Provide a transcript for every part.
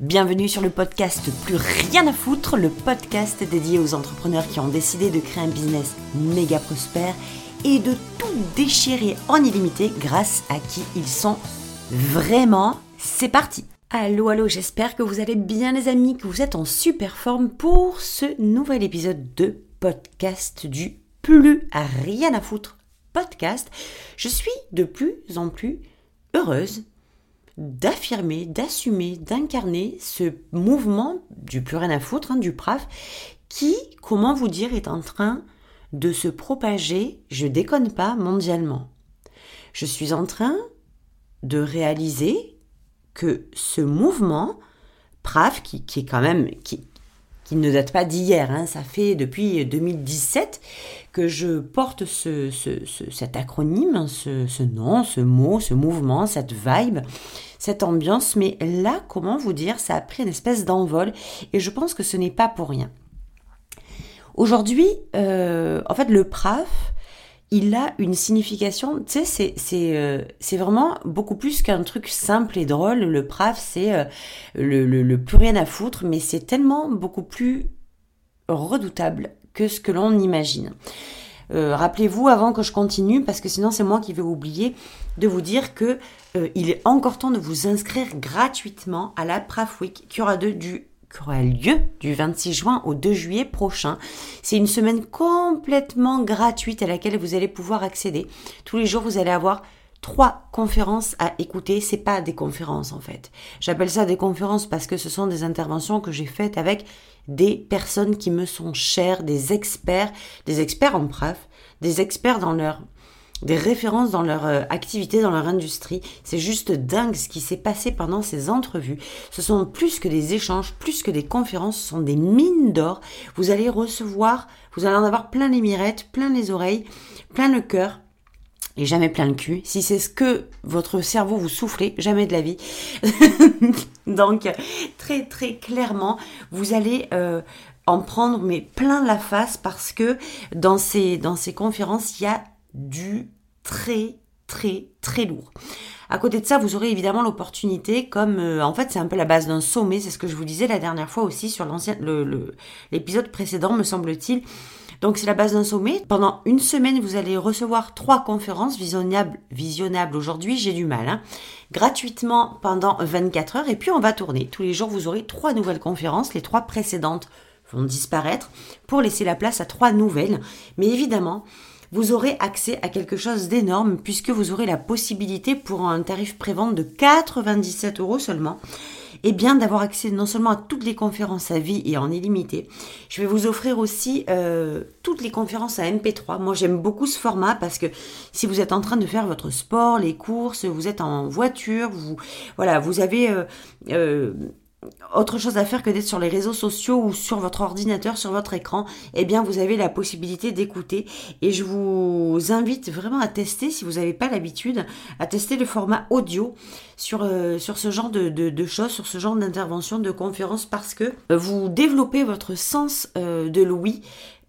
Bienvenue sur le podcast Plus rien à foutre, le podcast dédié aux entrepreneurs qui ont décidé de créer un business méga prospère et de tout déchirer en illimité grâce à qui ils sont vraiment. C'est parti Allô, allô, j'espère que vous allez bien les amis, que vous êtes en super forme pour ce nouvel épisode de podcast du Plus rien à foutre podcast. Je suis de plus en plus heureuse d'affirmer, d'assumer, d'incarner ce mouvement du plus rien à foutre, hein, du PRAF, qui, comment vous dire, est en train de se propager, je déconne pas, mondialement. Je suis en train de réaliser que ce mouvement, PRAF, qui, est quand même, qui ne date pas d'hier, hein. ça fait depuis 2017 que je porte ce, cet acronyme, hein, ce, ce, nom, ce mot, ce mouvement, cette vibe, cette ambiance, mais là, comment vous dire, ça a pris une espèce d'envol et je pense que ce n'est pas pour rien. Aujourd'hui, euh, en fait, le PRAF, il a une signification, tu sais, c'est euh, vraiment beaucoup plus qu'un truc simple et drôle. Le PRAF, c'est euh, le, le, plus rien à foutre, mais c'est tellement beaucoup plus redoutable que ce que l'on imagine. Euh, rappelez-vous avant que je continue, parce que sinon c'est moi qui vais oublier de vous dire que il est encore temps de vous inscrire gratuitement à la PRAF Week qui aura de, du qui aura lieu du 26 juin au 2 juillet prochain. C'est une semaine complètement gratuite à laquelle vous allez pouvoir accéder. Tous les jours, vous allez avoir trois conférences à écouter. C'est pas des conférences en fait. J'appelle ça des conférences parce que ce sont des interventions que j'ai faites avec des personnes qui me sont chères, des experts, des experts en preuve, des experts dans leur des références dans leur euh, activité, dans leur industrie. C'est juste dingue ce qui s'est passé pendant ces entrevues. Ce sont plus que des échanges, plus que des conférences, ce sont des mines d'or. Vous allez recevoir, vous allez en avoir plein les mirettes, plein les oreilles, plein le cœur. Et jamais plein le cul. Si c'est ce que votre cerveau vous soufflez, jamais de la vie. Donc, très très clairement, vous allez euh, en prendre mais plein la face parce que dans ces, dans ces conférences, il y a du très très très lourd. À côté de ça, vous aurez évidemment l'opportunité, comme euh, en fait c'est un peu la base d'un sommet, c'est ce que je vous disais la dernière fois aussi sur l'épisode précédent, me semble-t-il. Donc c'est la base d'un sommet. Pendant une semaine, vous allez recevoir trois conférences visionnables, visionnables aujourd'hui, j'ai du mal, hein, gratuitement pendant 24 heures. Et puis on va tourner. Tous les jours, vous aurez trois nouvelles conférences. Les trois précédentes vont disparaître pour laisser la place à trois nouvelles. Mais évidemment, vous aurez accès à quelque chose d'énorme puisque vous aurez la possibilité pour un tarif prévente de 97 euros seulement et eh bien d'avoir accès non seulement à toutes les conférences à vie et en illimité. Je vais vous offrir aussi euh, toutes les conférences à MP3. Moi j'aime beaucoup ce format parce que si vous êtes en train de faire votre sport, les courses, vous êtes en voiture, vous voilà, vous avez euh, euh, autre chose à faire que d'être sur les réseaux sociaux ou sur votre ordinateur, sur votre écran, eh bien vous avez la possibilité d'écouter. Et je vous invite vraiment à tester, si vous n'avez pas l'habitude, à tester le format audio sur, euh, ce genre de, de, choses, sur ce genre d'intervention, de conférence, parce que vous développez votre sens euh, de l'ouïe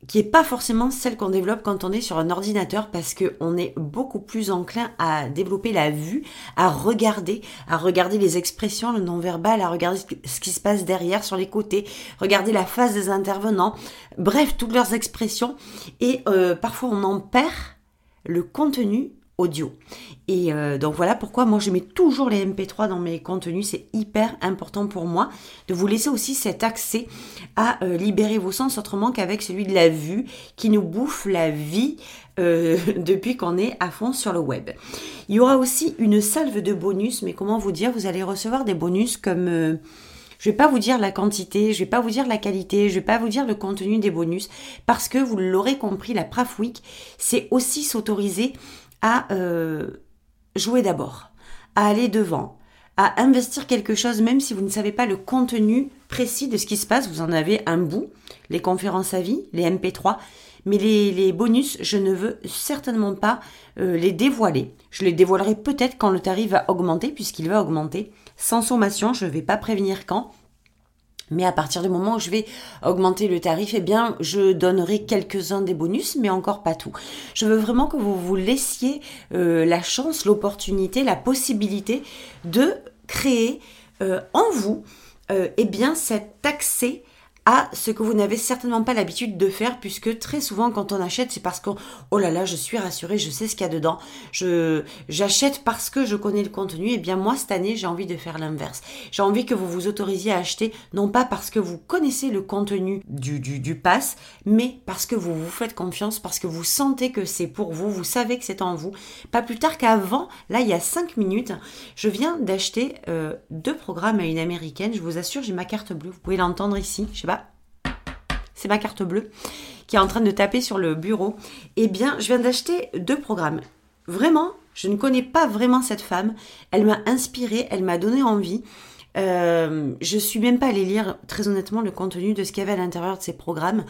qui est pas forcément celle qu'on développe quand on est sur un ordinateur parce que on est beaucoup plus enclin à développer la vue, à regarder, à regarder les expressions, le non-verbal, à regarder ce qui se passe derrière, sur les côtés, regarder la face des intervenants, bref, toutes leurs expressions. Et euh, parfois on en perd le contenu audio. Et euh, donc voilà pourquoi moi je mets toujours les MP3 dans mes contenus. C'est hyper important pour moi de vous laisser aussi cet accès à euh, libérer vos sens autrement qu'avec celui de la vue qui nous bouffe la vie euh, depuis qu'on est à fond sur le web. Il y aura aussi une salve de bonus, mais comment vous dire, vous allez recevoir des bonus comme... Je vais pas vous dire la quantité, je vais pas vous dire la qualité, je vais pas vous dire le contenu des bonus, parce que vous l'aurez compris, la Praf Week, c'est aussi s'autoriser à euh, jouer d'abord, à aller devant, à investir quelque chose, même si vous ne savez pas le contenu précis de ce qui se passe. Vous en avez un bout, les conférences à vie, les MP3, mais les, bonus, je ne veux certainement pas euh, les dévoiler. Je les dévoilerai peut-être quand le tarif va augmenter, puisqu'il va augmenter. Sans sommation, je ne vais pas prévenir quand. Mais à partir du moment où je vais augmenter le tarif, eh bien, je donnerai quelques-uns des bonus, mais encore pas tout. Je veux vraiment que vous vous laissiez euh, la chance, l'opportunité, la possibilité de créer euh, en vous eh bien cet accès à ce que vous n'avez certainement pas l'habitude de faire puisque très souvent quand on achète c'est parce que oh là là je suis rassurée je sais ce qu'il y a dedans je j'achète parce que je connais le contenu et bien moi cette année j'ai envie de faire l'inverse. J'ai envie que vous vous autorisiez à acheter non pas parce que vous connaissez le contenu du, du, du pass mais parce que vous vous faites confiance parce que vous sentez que c'est pour vous vous savez que c'est en vous. Pas plus tard qu'avant là il y a cinq minutes je viens d'acheter euh, deux programmes à une américaine. Je vous assure j'ai ma carte bleue. Vous pouvez l'entendre ici je sais pas c'est ma carte bleue, qui est en train de taper sur le bureau. Eh bien, je viens d'acheter deux programmes. Vraiment, je ne connais pas vraiment cette femme. Elle m'a inspirée, elle m'a donné envie. Euh, je suis même pas allée lire très honnêtement le contenu de ce qu'il y avait à l'intérieur de ces programmes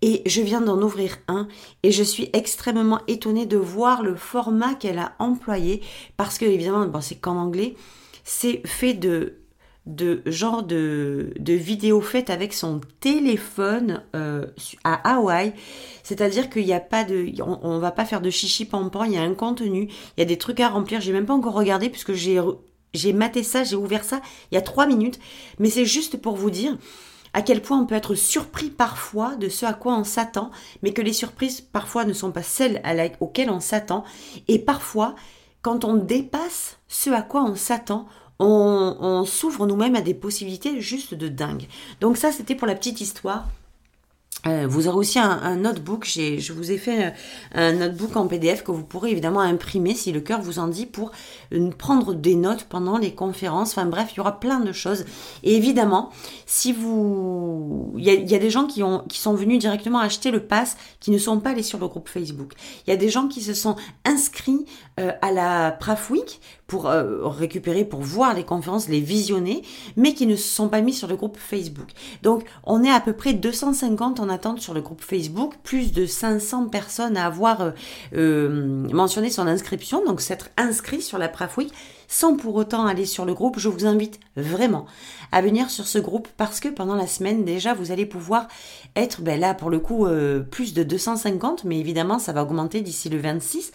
et je viens d'en ouvrir un et je suis extrêmement étonnée de voir le format qu'elle a employé parce que évidemment bon, c'est qu'en anglais c'est fait de de genre de, de vidéos faites avec son téléphone euh, à Hawaï. C'est-à-dire qu'il n'y a pas de, on, va pas faire de chichi pampan. Il y a un contenu, il y a des trucs à remplir. J'ai même pas encore regardé puisque j'ai j'ai maté ça, j'ai ouvert ça il y a trois minutes. Mais c'est juste pour vous dire à quel point on peut être surpris parfois de ce à quoi on s'attend, mais que les surprises parfois ne sont pas celles auxquelles on s'attend. Et parfois, quand on dépasse ce à quoi on s'attend, on, s'ouvre nous-mêmes à des possibilités juste de dingue. Donc ça, c'était pour la petite histoire. Euh, vous aurez aussi un, notebook. Je vous ai fait euh, un notebook en PDF que vous pourrez évidemment imprimer si le cœur vous en dit pour euh, prendre des notes pendant les conférences. Enfin bref, il y aura plein de choses. Et évidemment, si vous, il y a, des gens qui ont, qui sont venus directement acheter le pass, qui ne sont pas allés sur le groupe Facebook. Il y a des gens qui se sont inscrits à la Praf Week pour récupérer, pour voir les conférences, les visionner, mais qui ne se sont pas mis sur le groupe Facebook. Donc on est à peu près 250 en attente sur le groupe Facebook, plus de 500 personnes à avoir euh, euh, mentionné son inscription, donc s'être inscrit sur la Praf sans pour autant aller sur le groupe, je vous invite vraiment à venir sur ce groupe parce que pendant la semaine déjà vous allez pouvoir être ben là pour le coup plus de 250 mais évidemment ça va augmenter d'ici le 26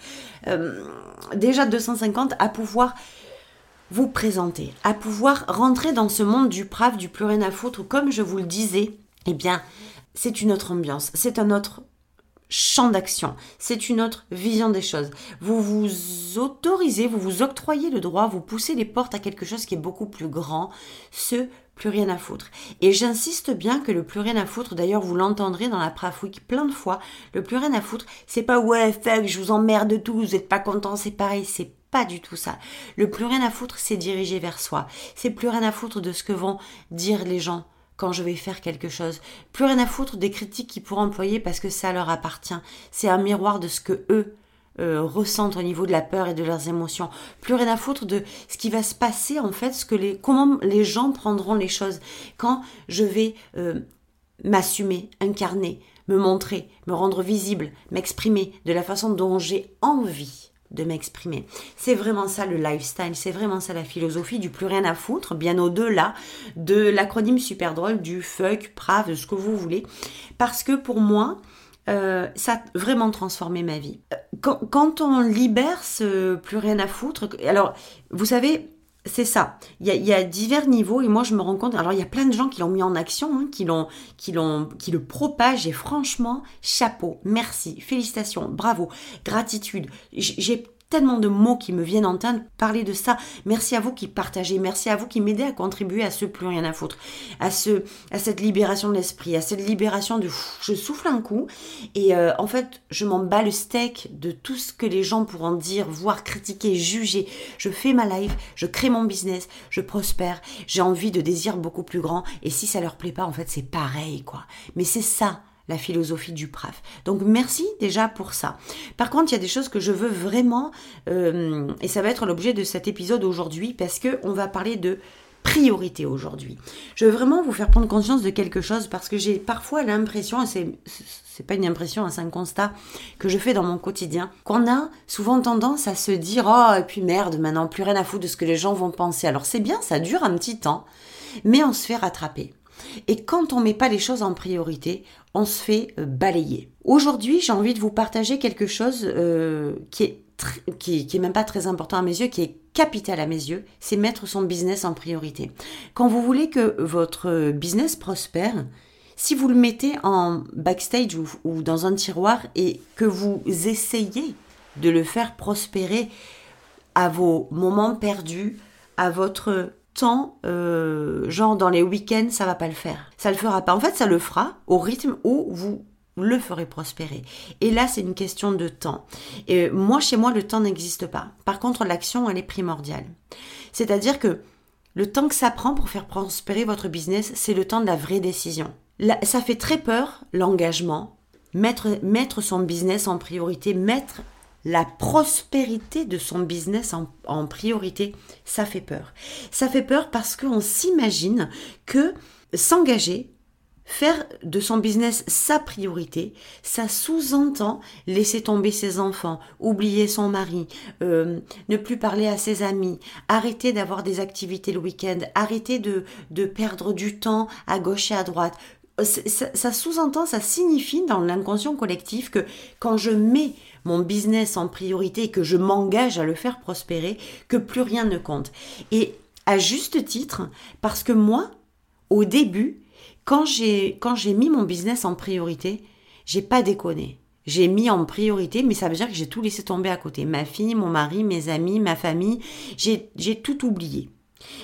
déjà 250 à pouvoir vous présenter, à pouvoir rentrer dans ce monde du prave, du plus rien à foutre, comme je vous le disais, eh bien, c'est une autre ambiance, c'est un autre champ d'action, c'est une autre vision des choses. Vous vous autorisez, vous vous octroyez le droit, vous poussez les portes à quelque chose qui est beaucoup plus grand, ce plus rien à foutre. Et j'insiste bien que le plus rien à foutre, d'ailleurs vous l'entendrez dans la Praf plein de fois, le plus rien à foutre, c'est pas ouais, fuck, je vous emmerde tous, vous êtes pas content, c'est pareil, c'est pas du tout ça. Le plus rien à foutre, c'est diriger vers soi. C'est plus rien à foutre de ce que vont dire les gens quand je vais faire quelque chose. Plus rien à foutre des critiques qu'ils pourront employer parce que ça leur appartient. C'est un miroir de ce que eux euh, ressentent au niveau de la peur et de leurs émotions. Plus rien à foutre de ce qui va se passer en fait, ce que les, comment les gens prendront les choses quand je vais euh, m'assumer, incarner, me montrer, me rendre visible, m'exprimer de la façon dont j'ai envie de m'exprimer. C'est vraiment ça le lifestyle, c'est vraiment ça la philosophie du plus rien à foutre, bien au-delà de l'acronyme super drôle du fuck, prave, ce que vous voulez. Parce que pour moi, euh, ça a vraiment transformé ma vie. Quand, quand, on libère ce plus rien à foutre, alors vous savez, c'est ça. Il y, a, divers niveaux et moi je me rends compte. Alors il y a plein de gens qui l'ont mis en action, hein, qui l'ont, qui l'ont, qui le propagent et franchement, chapeau, merci, félicitations, bravo, gratitude. J'ai tellement de mots qui me viennent en tête parler de ça. Merci à vous qui partagez, merci à vous qui m'aidez à contribuer à ce plus rien à foutre, à ce, à cette libération de l'esprit, à cette libération de je souffle un coup et euh, en fait je m'en bats le steak de tout ce que les gens pourront dire, voir, critiquer, juger. Je fais ma life, je crée mon business, je prospère, j'ai envie de désir beaucoup plus grand et si ça leur plaît pas en fait c'est pareil quoi. Mais c'est ça la philosophie du PRAF. Donc merci déjà pour ça. Par contre, il y a des choses que je veux vraiment, euh, et ça va être l'objet de cet épisode aujourd'hui, parce que on va parler de priorité aujourd'hui. Je veux vraiment vous faire prendre conscience de quelque chose parce que j'ai parfois l'impression, et c'est, c'est pas une impression, hein, c'est un constat que je fais dans mon quotidien, qu'on a souvent tendance à se dire oh et puis merde maintenant plus rien à foutre de ce que les gens vont penser. Alors c'est bien, ça dure un petit temps, mais on se fait rattraper. Et quand on met pas les choses en priorité, on se fait euh, balayer. Aujourd'hui, j'ai envie de vous partager quelque chose euh, qui est qui, qui est même pas très important à mes yeux, qui est capital à mes yeux, c'est mettre son business en priorité. Quand vous voulez que votre business prospère, si vous le mettez en backstage ou, ou dans un tiroir et que vous essayez de le faire prospérer à vos moments perdus, à votre temps, euh, genre dans les week-ends, ça va pas le faire. Ça le fera pas. En fait, ça le fera au rythme où vous le ferez prospérer. Et là, c'est une question de temps. Et moi, chez moi, le temps n'existe pas. Par contre, l'action, elle est primordiale. C'est-à-dire que le temps que ça prend pour faire prospérer votre business, c'est le temps de la vraie décision. Là, ça fait très peur, l'engagement, mettre, mettre son business en priorité, mettre la prospérité de son business en, priorité, ça fait peur. Ça fait peur parce qu'on s'imagine que s'engager, faire de son business sa priorité, ça sous-entend laisser tomber ses enfants, oublier son mari, euh, ne plus parler à ses amis, arrêter d'avoir des activités le week-end, arrêter de, perdre du temps à gauche et à droite. Ça, ça sous-entend, ça signifie dans l'inconscient collectif que quand je mets mon business en priorité et que je m'engage à le faire prospérer, que plus rien ne compte. Et à juste titre, parce que moi, au début, quand j'ai j'ai mis mon business en priorité, j'ai pas déconné. J'ai mis en priorité, mais ça veut dire que j'ai tout laissé tomber à côté. Ma fille, mon mari, mes amis, ma famille, j'ai tout oublié.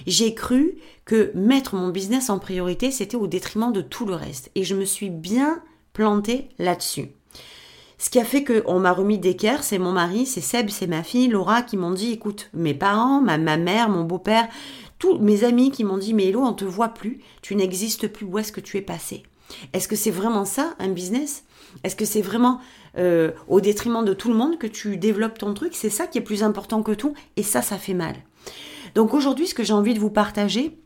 J'ai cru que mettre mon business en priorité, c'était au détriment de tout le reste. Et je me suis bien plantée là-dessus. Ce qui a fait qu'on m'a remis d'équerre, c'est mon mari, c'est Seb, c'est ma fille, Laura, qui m'ont dit, écoute, mes parents, ma, mère, mon beau-père, tous mes amis qui m'ont dit, mais Hello, on te voit plus, tu n'existes plus, où est-ce que tu es passé? Est-ce que c'est vraiment ça, un business? Est-ce que c'est vraiment euh, au détriment de tout le monde que tu développes ton truc? C'est ça qui est plus important que tout, et ça, ça fait mal. Donc aujourd'hui, ce que j'ai envie de vous partager,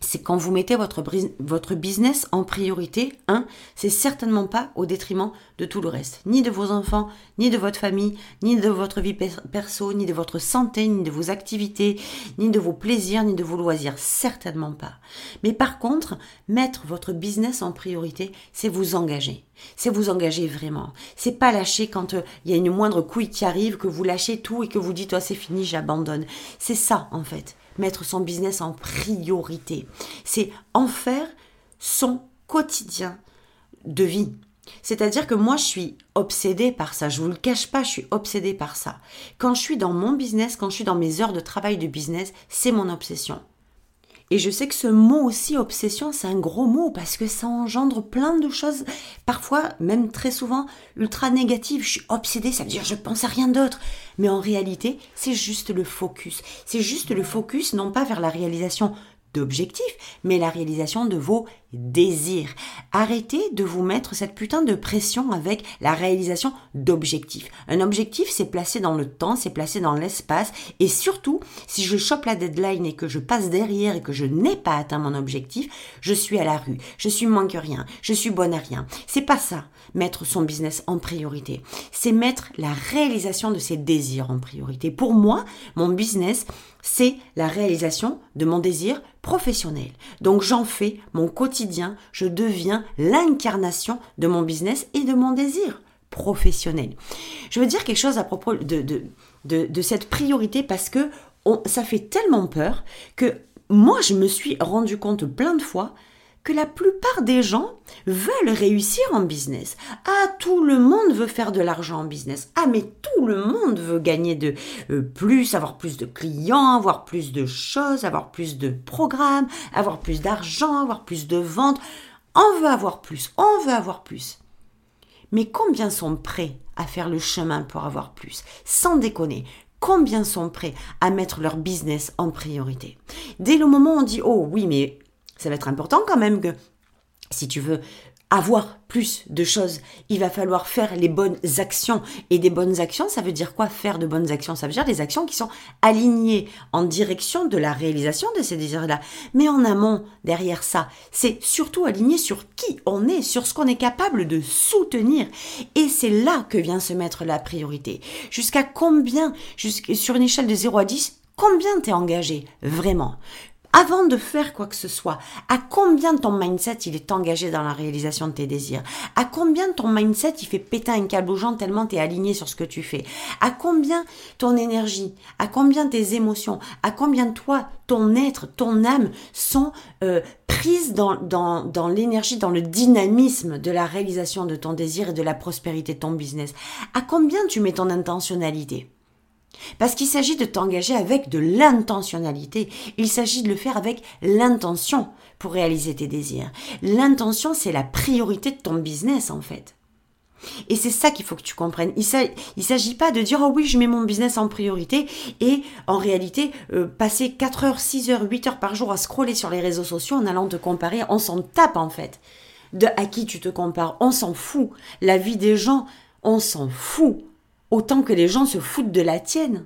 c'est quand vous mettez votre, votre business en priorité, un, c'est certainement pas au détriment de tout le reste, ni de vos enfants, ni de votre famille, ni de votre vie perso, ni de votre santé, ni de vos activités, ni de vos plaisirs, ni de vos loisirs, certainement pas. Mais par contre, mettre votre business en priorité, c'est vous engager. C'est vous engager vraiment. C'est pas lâcher quand euh, il y a une moindre couille qui arrive, que vous lâchez tout et que vous dites, oh, c'est fini, j'abandonne. C'est ça, en fait mettre son business en priorité. C'est en faire son quotidien de vie. C'est-à-dire que moi, je suis obsédée par ça. Je vous le cache pas, je suis obsédée par ça. Quand je suis dans mon business, quand je suis dans mes heures de travail de business, c'est mon obsession. Et je sais que ce mot aussi, obsession, c'est un gros mot parce que ça engendre plein de choses, parfois, même très souvent, ultra négatives. Je suis obsédée, ça veut dire je pense à rien d'autre. Mais en réalité, c'est juste le focus. C'est juste le focus, non pas vers la réalisation d'objectifs, mais la réalisation de vos désirs. Arrêtez de vous mettre cette putain de pression avec la réalisation d'objectifs. Un objectif, c'est placé dans le temps, c'est placé dans l'espace, et surtout, si je chope la deadline et que je passe derrière et que je n'ai pas atteint mon objectif, je suis à la rue, je suis moins que rien, je suis bonne à rien. C'est pas ça, mettre son business en priorité. C'est mettre la réalisation de ses désirs en priorité. Pour moi, mon business, c'est la réalisation de mon désir professionnel. Donc j'en fais mon quotidien, je deviens l'incarnation de mon business et de mon désir professionnel. Je veux dire quelque chose à propos de, de, cette priorité parce que ça fait tellement peur que moi je me suis rendu compte plein de fois que la plupart des gens veulent réussir en business. Ah, tout le monde veut faire de l'argent en business. Ah, mais tout le monde veut gagner de euh, plus, avoir plus de clients, avoir plus de choses, avoir plus de programmes, avoir plus d'argent, avoir plus de ventes. On veut avoir plus, on veut avoir plus. Mais combien sont prêts à faire le chemin pour avoir plus? Sans déconner, combien sont prêts à mettre leur business en priorité? Dès le moment où on dit oh oui mais ça va être important quand même que si tu veux avoir plus de choses, il va falloir faire les bonnes actions. Et des bonnes actions, ça veut dire quoi? Faire de bonnes actions Ça veut dire des actions qui sont alignées en direction de la réalisation de ces désirs-là. Mais en amont, derrière ça, c'est surtout aligné sur qui on est, sur ce qu'on est capable de soutenir. Et c'est là que vient se mettre la priorité. Jusqu'à combien, sur une échelle de 0 à 10, combien t'es engagé vraiment? Avant de faire quoi que ce soit, à combien ton mindset il est engagé dans la réalisation de tes désirs? À combien ton mindset il fait péter un câble aux gens tellement tu es aligné sur ce que tu fais? À combien ton énergie, à combien tes émotions, à combien toi, ton être, ton âme sont euh, prises dans, dans, dans l'énergie, dans le dynamisme de la réalisation de ton désir et de la prospérité de ton business? À combien tu mets ton intentionnalité? Parce qu'il s'agit de t'engager avec de l'intentionnalité. Il s'agit de le faire avec l'intention pour réaliser tes désirs. L'intention, c'est la priorité de ton business, en fait. Et c'est ça qu'il faut que tu comprennes. Il ne s'agit pas de dire, oh oui, je mets mon business en priorité et en réalité, euh, passer 4 heures, 6 heures, 8 heures par jour à scroller sur les réseaux sociaux en allant te comparer, on s'en tape en fait. De à qui tu te compares, on s'en fout. La vie des gens, on s'en fout autant que les gens se foutent de la tienne.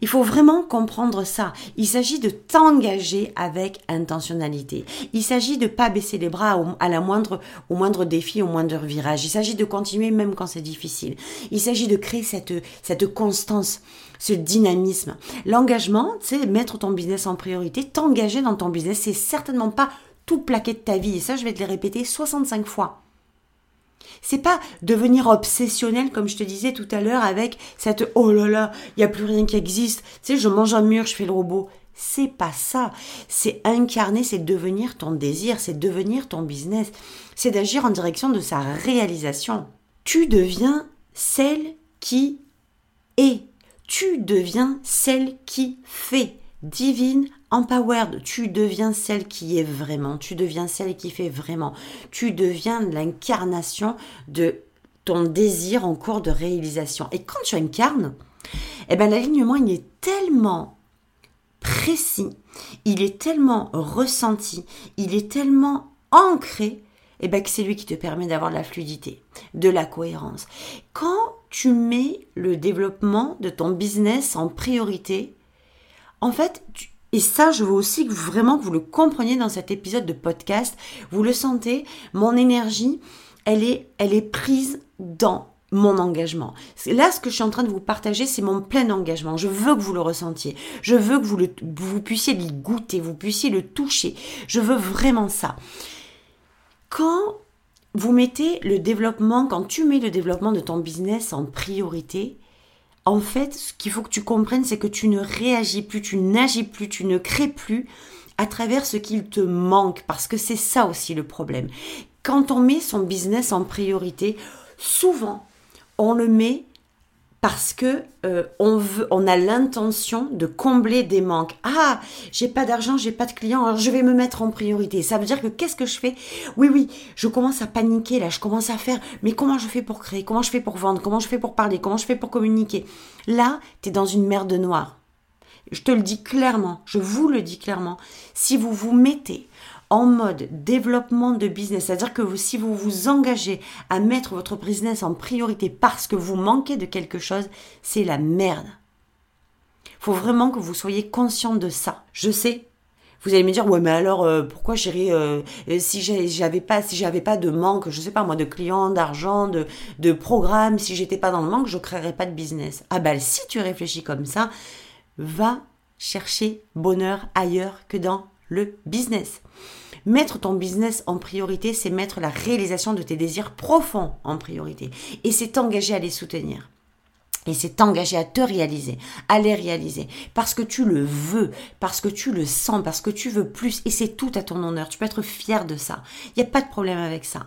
Il faut vraiment comprendre ça. Il s'agit de t'engager avec intentionnalité. Il s'agit de pas baisser les bras au, à la moindre, au moindre défi, au moindre virage. Il s'agit de continuer même quand c'est difficile. Il s'agit de créer cette, cette constance, ce dynamisme. L'engagement, c'est mettre ton business en priorité. T'engager dans ton business, c'est certainement pas tout plaquer de ta vie. Et ça, je vais te le répéter 65 fois. C'est pas devenir obsessionnel, comme je te disais tout à l'heure, avec cette oh là là, il n'y a plus rien qui existe. Tu sais, je mange un mur, je fais le robot. C'est pas ça. C'est incarner, c'est devenir ton désir, c'est devenir ton business. C'est d'agir en direction de sa réalisation. Tu deviens celle qui est. Tu deviens celle qui fait. Divine empowered, tu deviens celle qui est vraiment, tu deviens celle qui fait vraiment, tu deviens l'incarnation de ton désir en cours de réalisation. Et quand tu incarnes, eh ben l'alignement est tellement précis, il est tellement ressenti, il est tellement ancré, eh ben que c'est lui qui te permet d'avoir la fluidité, de la cohérence. Quand tu mets le développement de ton business en priorité, en fait, et ça, je veux aussi vraiment que vous le compreniez dans cet épisode de podcast. Vous le sentez, mon énergie, elle est, elle est prise dans mon engagement. Là, ce que je suis en train de vous partager, c'est mon plein engagement. Je veux que vous le ressentiez. Je veux que vous, le, vous puissiez l'y goûter, vous puissiez le toucher. Je veux vraiment ça. Quand vous mettez le développement, quand tu mets le développement de ton business en priorité, en fait, ce qu'il faut que tu comprennes, c'est que tu ne réagis plus, tu n'agis plus, tu ne crées plus à travers ce qu'il te manque, parce que c'est ça aussi le problème. Quand on met son business en priorité, souvent, on le met parce que euh, on a l'intention de combler des manques. Ah, j'ai pas d'argent, j'ai pas de clients, alors je vais me mettre en priorité. Ça veut dire que qu'est-ce que je fais? Oui, oui, je commence à paniquer là, je commence à faire. Mais comment je fais pour créer? Comment je fais pour vendre? Comment je fais pour parler? Comment je fais pour communiquer? Là, tu es dans une merde noire. Je te le dis clairement, je vous le dis clairement. Si vous vous mettez en mode développement de business, c'est-à-dire que si vous vous engagez à mettre votre business en priorité parce que vous manquez de quelque chose, c'est la merde. Faut vraiment que vous soyez conscient de ça. Je sais. Vous allez me dire ouais mais alors euh, pourquoi j'irais euh, euh, si j'avais pas si j'avais pas de manque je sais pas moi de clients d'argent de de programmes si j'étais pas dans le manque je créerais pas de business ah ben si tu réfléchis comme ça va chercher bonheur ailleurs que dans le business. Mettre ton business en priorité, c'est mettre la réalisation de tes désirs profonds en priorité. Et c'est t'engager à les soutenir. Et c'est t'engager à te réaliser, à les réaliser, parce que tu le veux, parce que tu le sens, parce que tu veux plus, et c'est tout à ton honneur. Tu peux être fier de ça. Il n'y a pas de problème avec ça.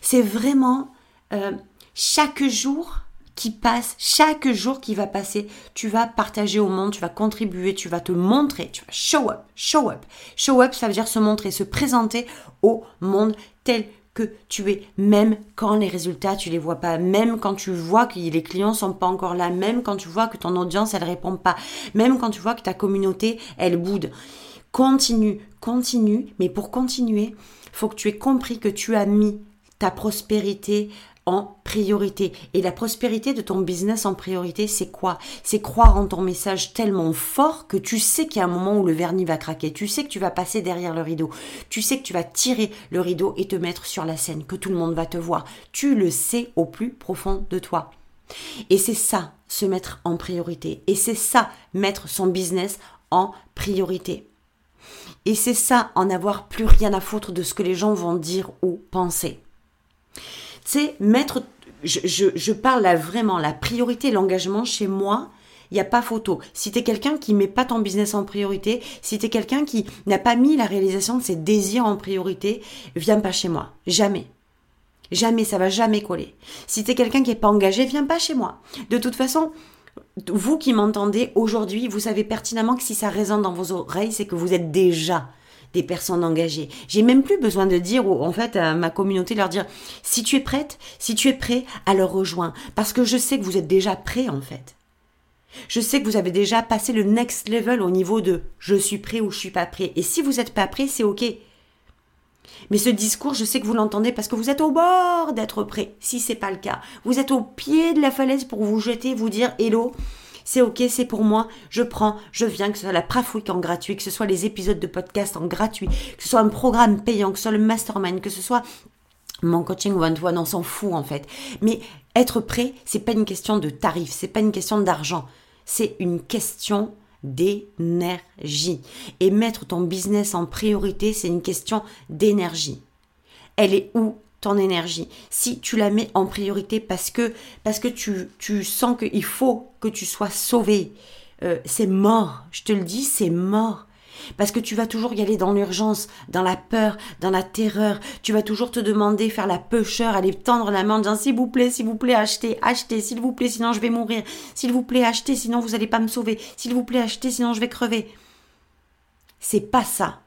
C'est vraiment euh, chaque jour qui passe, chaque jour qui va passer, tu vas partager au monde, tu vas contribuer, tu vas te montrer, tu vas show up, show up. Show up, ça veut dire se montrer, se présenter au monde tel que tu es, même quand les résultats, tu les vois pas, même quand tu vois que les clients sont pas encore là, même quand tu vois que ton audience, elle répond pas, même quand tu vois que ta communauté, elle boude. Continue, continue, mais pour continuer, faut que tu aies compris que tu as mis ta prospérité en priorité. Et la prospérité de ton business en priorité, c'est quoi? C'est croire en ton message tellement fort que tu sais qu'il y a un moment où le vernis va craquer. Tu sais que tu vas passer derrière le rideau. Tu sais que tu vas tirer le rideau et te mettre sur la scène, que tout le monde va te voir. Tu le sais au plus profond de toi. Et c'est ça, se mettre en priorité. Et c'est ça, mettre son business en priorité. Et c'est ça, en avoir plus rien à foutre de ce que les gens vont dire ou penser. C'est mettre, je, parle là vraiment, la priorité, l'engagement chez moi, il n'y a pas photo. Si tu quelqu'un qui met pas ton business en priorité, si tu quelqu'un qui n'a pas mis la réalisation de ses désirs en priorité, viens pas chez moi. Jamais. Jamais, ça va jamais coller. Si tu es quelqu'un qui n'est pas engagé, viens pas chez moi. De toute façon, vous qui m'entendez aujourd'hui, vous savez pertinemment que si ça résonne dans vos oreilles, c'est que vous êtes déjà des personnes engagées. J'ai même plus besoin de dire, en fait, à ma communauté, leur dire, si tu es prête, si tu es prêt, alors rejoins. Parce que je sais que vous êtes déjà prêt, en fait. Je sais que vous avez déjà passé le next level au niveau de je suis prêt ou je suis pas prêt. Et si vous n'êtes pas prêt, c'est ok. Mais ce discours, je sais que vous l'entendez parce que vous êtes au bord d'être prêt. Si c'est pas le cas, vous êtes au pied de la falaise pour vous jeter, vous dire hello. C'est ok, c'est pour moi, je prends, je viens, que ce soit la Praf Week en gratuit, que ce soit les épisodes de podcast en gratuit, que ce soit un programme payant, que ce soit le mastermind, que ce soit mon coaching one-to-one, on s'en fout en fait. Mais être prêt, c'est pas une question de tarif, c'est pas une question d'argent, c'est une question d'énergie. Et mettre ton business en priorité, c'est une question d'énergie. Elle est où ton énergie Si tu la mets en priorité parce que, parce que tu, tu sens qu'il faut que tu sois sauvé, euh, c'est mort. Je te le dis, c'est mort. Parce que tu vas toujours y aller dans l'urgence, dans la peur, dans la terreur. Tu vas toujours te demander, faire la pêcheur, aller tendre la main en disant s'il vous plaît, s'il vous plaît, achetez, achetez, s'il vous plaît, sinon je vais mourir. S'il vous plaît, achetez, sinon vous n'allez pas me sauver. S'il vous plaît, achetez, sinon je vais crever. C'est pas ça.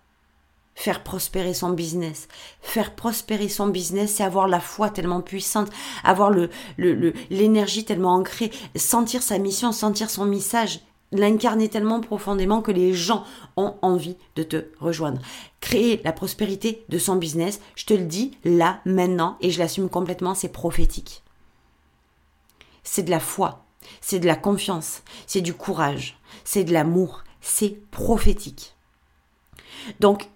Faire prospérer son business. Faire prospérer son business, c'est avoir la foi tellement puissante, avoir le, l'énergie tellement ancrée, sentir sa mission, sentir son message l'incarner tellement profondément que les gens ont envie de te rejoindre. Créer la prospérité de son business, je te le dis là, maintenant, et je l'assume complètement, c'est prophétique. C'est de la foi, c'est de la confiance, c'est du courage, c'est de l'amour, c'est prophétique. Donc,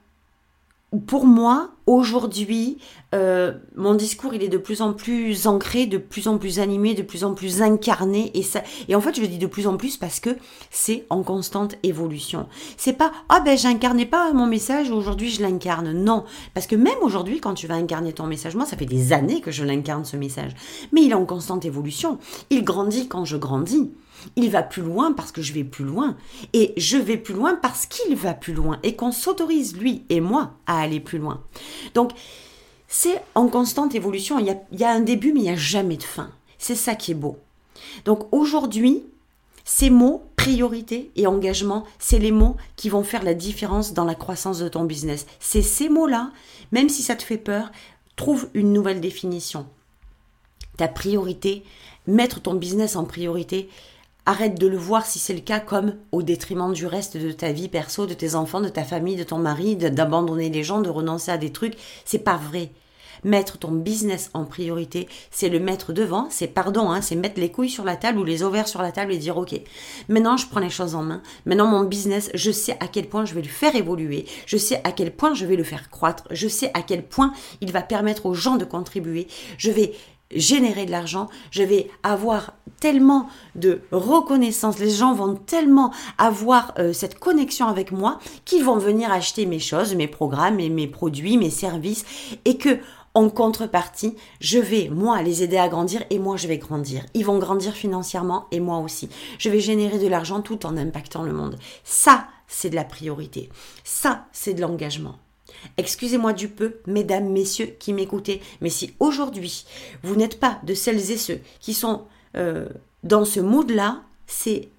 pour moi, aujourd'hui, euh, mon discours, il est de plus en plus ancré, de plus en plus animé, de plus en plus incarné. Et, ça, et en fait, je le dis de plus en plus parce que c'est en constante évolution. C'est pas, ah ben, j'incarnais pas mon message, aujourd'hui, je l'incarne. Non. Parce que même aujourd'hui, quand tu vas incarner ton message, moi, ça fait des années que je l'incarne, ce message. Mais il est en constante évolution. Il grandit quand je grandis. Il va plus loin parce que je vais plus loin. Et je vais plus loin parce qu'il va plus loin. Et qu'on s'autorise, lui et moi, à aller plus loin. Donc, c'est en constante évolution. Il y, a, un début, mais il n'y a jamais de fin. C'est ça qui est beau. Donc aujourd'hui, ces mots, priorité et engagement, c'est les mots qui vont faire la différence dans la croissance de ton business. C'est ces mots-là, même si ça te fait peur, trouve une nouvelle définition. Ta priorité, mettre ton business en priorité, Arrête de le voir si c'est le cas comme au détriment du reste de ta vie perso, de tes enfants, de ta famille, de ton mari, d'abandonner les gens, de renoncer à des trucs. C'est pas vrai. Mettre ton business en priorité, c'est le mettre devant, c'est pardon, hein, c'est mettre les couilles sur la table ou les ovaires sur la table et dire ok, maintenant je prends les choses en main, maintenant mon business, je sais à quel point je vais le faire évoluer, je sais à quel point je vais le faire croître, je sais à quel point il va permettre aux gens de contribuer, je vais générer de l'argent, je vais avoir tellement de reconnaissance, les gens vont tellement avoir euh, cette connexion avec moi qu'ils vont venir acheter mes choses, mes programmes, mes produits, mes services et que en contrepartie, je vais, moi, les aider à grandir et moi, je vais grandir. Ils vont grandir financièrement et moi aussi. Je vais générer de l'argent tout en impactant le monde. Ça, c'est de la priorité. Ça, c'est de l'engagement. Excusez-moi du peu, mesdames, messieurs qui m'écoutez, mais si aujourd'hui vous n'êtes pas de celles et ceux qui sont euh, dans ce mood-là, c'est,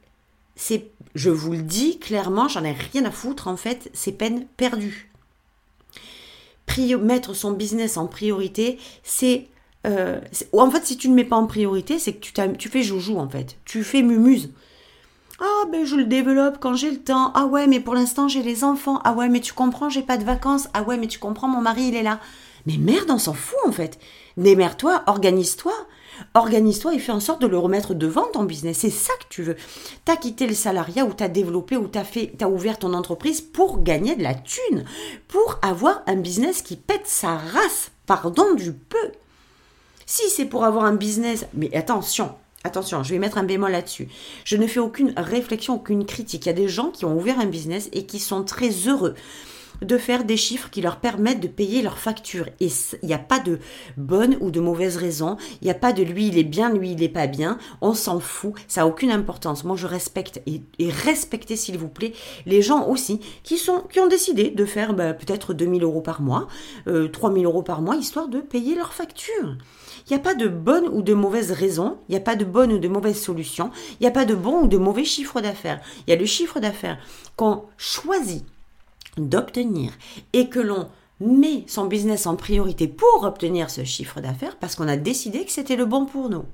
c'est, je vous le dis clairement, j'en ai rien à foutre en fait, c'est peine perdue. mettre son business en priorité, c'est euh, en fait, si tu ne mets pas en priorité, c'est que tu, tu fais joujou en fait. Tu fais mumuse. Ah ben je le développe quand j'ai le temps. Ah ouais, mais pour l'instant j'ai les enfants. Ah ouais, mais tu comprends, j'ai pas de vacances. Ah ouais, mais tu comprends, mon mari il est là. Mais merde, on s'en fout en fait. Démerde-toi, organise-toi. Organise-toi et fais en sorte de le remettre devant ton business. C'est ça que tu veux. T'as quitté le salariat ou t'as développé ou t'as fait, t'as ouvert ton entreprise pour gagner de la thune, pour avoir un business qui pète sa race. Pardon du peu. Si c'est pour avoir un business, mais attention, Attention, je vais mettre un bémol là-dessus. Je ne fais aucune réflexion, aucune critique. Il y a des gens qui ont ouvert un business et qui sont très heureux de faire des chiffres qui leur permettent de payer leurs factures. Et il n'y a pas de bonne ou de mauvaise raison. Il n'y a pas de lui, il est bien, lui, il n'est pas bien. On s'en fout. Ça n'a aucune importance. Moi, je respecte et, respectez, s'il vous plaît, les gens aussi qui ont décidé de faire bah, peut-être 2000 euros par mois, euh, 3000 euros par mois, histoire de payer leurs factures. Il n'y a pas de bonne ou de mauvaise raison, il n'y a pas de bonne ou de mauvaise solution, il n'y a pas de bon ou de mauvais chiffre d'affaires. Il y a le chiffre d'affaires qu'on choisit d'obtenir et que l'on met son business en priorité pour obtenir ce chiffre d'affaires parce qu'on a décidé que c'était le bon pour nous.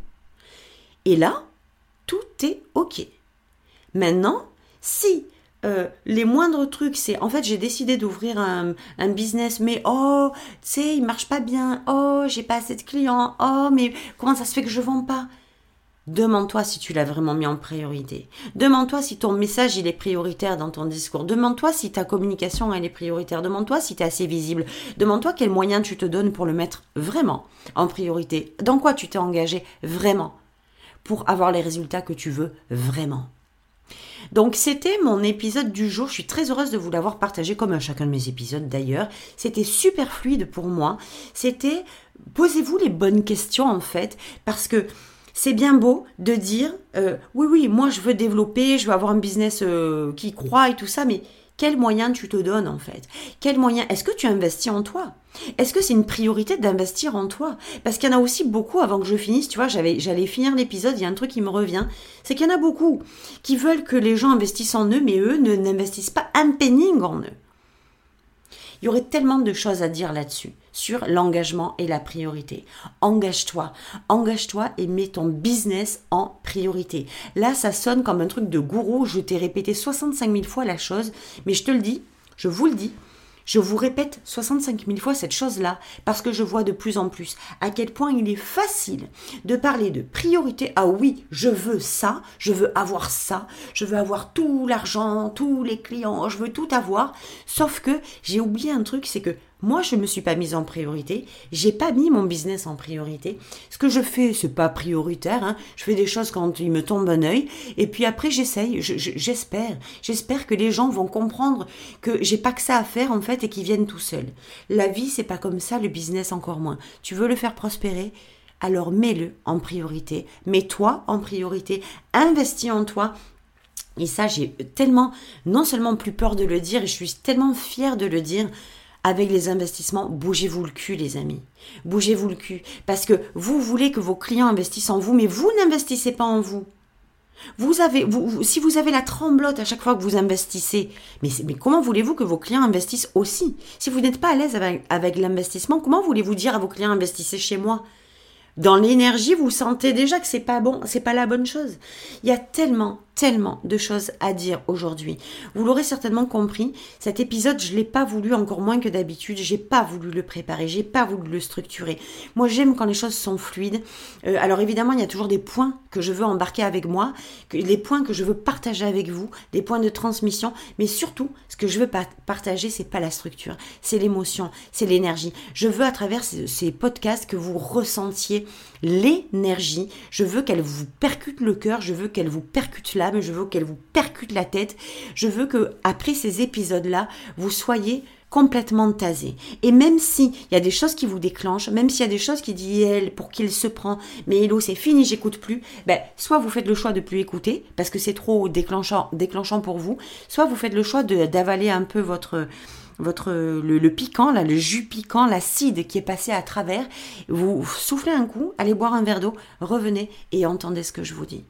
Et là, tout est OK. Maintenant, si euh, les moindres trucs, c'est en fait j'ai décidé d'ouvrir un, business, mais oh, tu sais, il marche pas bien, oh, j'ai pas assez de clients, oh, mais comment ça se fait que je vends pas? Demande-toi si tu l'as vraiment mis en priorité. Demande-toi si ton message il est prioritaire dans ton discours. Demande-toi si ta communication elle est prioritaire. Demande-toi si tu es assez visible. Demande-toi quels moyens tu te donnes pour le mettre vraiment en priorité. Dans quoi tu t'es engagé vraiment? Pour avoir les résultats que tu veux vraiment. Donc c'était mon épisode du jour. Je suis très heureuse de vous l'avoir partagé comme à chacun de mes épisodes d'ailleurs. C'était super fluide pour moi. C'était posez-vous les bonnes questions en fait parce que c'est bien beau de dire euh, oui, oui, moi je veux développer, je veux avoir un business euh, qui croit et tout ça, mais quels moyens tu te donnes en fait? Quels moyens Est-ce que tu investis en toi? Est-ce que c'est une priorité d'investir en toi? Parce qu'il y en a aussi beaucoup avant que je finisse, tu vois, j'allais finir l'épisode, il y a un truc qui me revient, c'est qu'il y en a beaucoup qui veulent que les gens investissent en eux, mais eux ne n'investissent pas un penning en eux. Il y aurait tellement de choses à dire là-dessus, sur l'engagement et la priorité. Engage-toi, engage-toi et mets ton business en priorité. Là, ça sonne comme un truc de gourou, je t'ai répété 65 000 fois la chose, mais je te le dis, je vous le dis, je vous répète 65 000 fois cette chose-là parce que je vois de plus en plus à quel point il est facile de parler de priorité. Ah oui, je veux ça, je veux avoir ça, je veux avoir tout l'argent, tous les clients, je veux tout avoir. Sauf que j'ai oublié un truc, c'est que moi, je ne me suis pas mise en priorité. J'ai pas mis mon business en priorité. Ce que je fais, c'est pas prioritaire. Hein. Je fais des choses quand il me tombe un œil. Et puis après, j'essaye. J'espère. J'espère que les gens vont comprendre que j'ai pas que ça à faire, en fait, et qu'ils viennent tout seuls. La vie, c'est pas comme ça. Le business, encore moins. Tu veux le faire prospérer? Alors mets-le en priorité. Mets-toi en priorité. Investis en toi. Et ça, j'ai tellement, non seulement plus peur de le dire, je suis tellement fière de le dire, avec les investissements, bougez-vous le cul, les amis. Bougez-vous le cul. Parce que vous voulez que vos clients investissent en vous, mais vous n'investissez pas en vous. Si vous avez la tremblote à chaque fois que vous investissez, mais, comment voulez-vous que vos clients investissent aussi? Si vous n'êtes pas à l'aise avec, avec l'investissement, comment voulez-vous dire à vos clients investissez chez moi? Dans l'énergie, vous sentez déjà que c'est pas bon, c'est pas la bonne chose. Il y a tellement, tellement de choses à dire aujourd'hui. Vous l'aurez certainement compris, cet épisode, je l'ai pas voulu encore moins que d'habitude, j'ai pas voulu le préparer, j'ai pas voulu le structurer. Moi, j'aime quand les choses sont fluides. Euh, alors évidemment, il y a toujours des points que je veux embarquer avec moi, que, les points que je veux partager avec vous, des points de transmission, mais surtout, ce que je veux partager, c'est pas la structure, c'est l'émotion, c'est l'énergie. Je veux à travers ces podcasts que vous ressentiez l'énergie. Je veux qu'elle vous percute le cœur, je veux qu'elle vous percute là je veux qu'elle vous percute la tête. Je veux que après ces épisodes-là, vous soyez complètement tasé. Et même si il y a des choses qui vous déclenchent, même s'il y a des choses qui dit elle pour qu'il se prend, mais hello c'est fini, j'écoute plus, ben soit vous faites le choix de plus écouter parce que c'est trop déclenchant pour vous, soit vous faites le choix d'avaler un peu votre votre le, piquant là, le jus piquant, l'acide qui est passé à travers, vous soufflez un coup, allez boire un verre d'eau, revenez et entendez ce que je vous dis.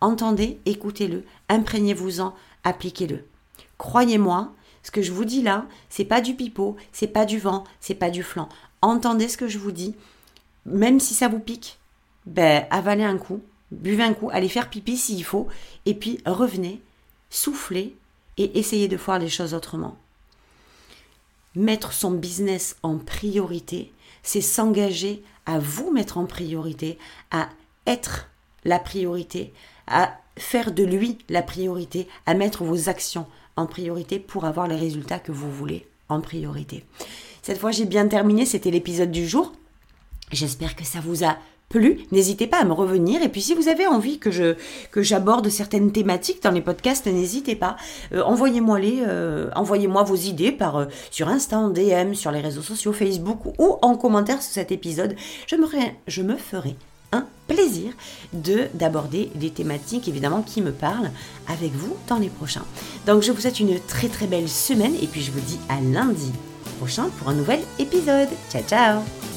Entendez, écoutez-le, imprégnez-vous-en, appliquez-le. Croyez-moi, ce que je vous dis là, c'est pas du pipeau, c'est pas du vent, c'est pas du flanc. Entendez ce que je vous dis, même si ça vous pique, ben avalez un coup, buvez un coup, allez faire pipi s'il faut, et puis revenez, soufflez et essayez de voir les choses autrement. Mettre son business en priorité, c'est s'engager à vous mettre en priorité, à être la priorité, à faire de lui la priorité, à mettre vos actions en priorité pour avoir les résultats que vous voulez en priorité. Cette fois, j'ai bien terminé, c'était l'épisode du jour. J'espère que ça vous a plu, n'hésitez pas à me revenir. Et puis si vous avez envie que je que j'aborde certaines thématiques dans les podcasts, n'hésitez pas. Euh, envoyez-moi les, euh, envoyez-moi vos idées par euh, sur Insta, DM, sur les réseaux sociaux, Facebook ou en commentaire sur cet épisode. Je me, je me ferai un plaisir de d'aborder des thématiques évidemment qui me parlent avec vous dans les prochains. Donc je vous souhaite une très très belle semaine et puis je vous dis à lundi prochain pour un nouvel épisode. Ciao ciao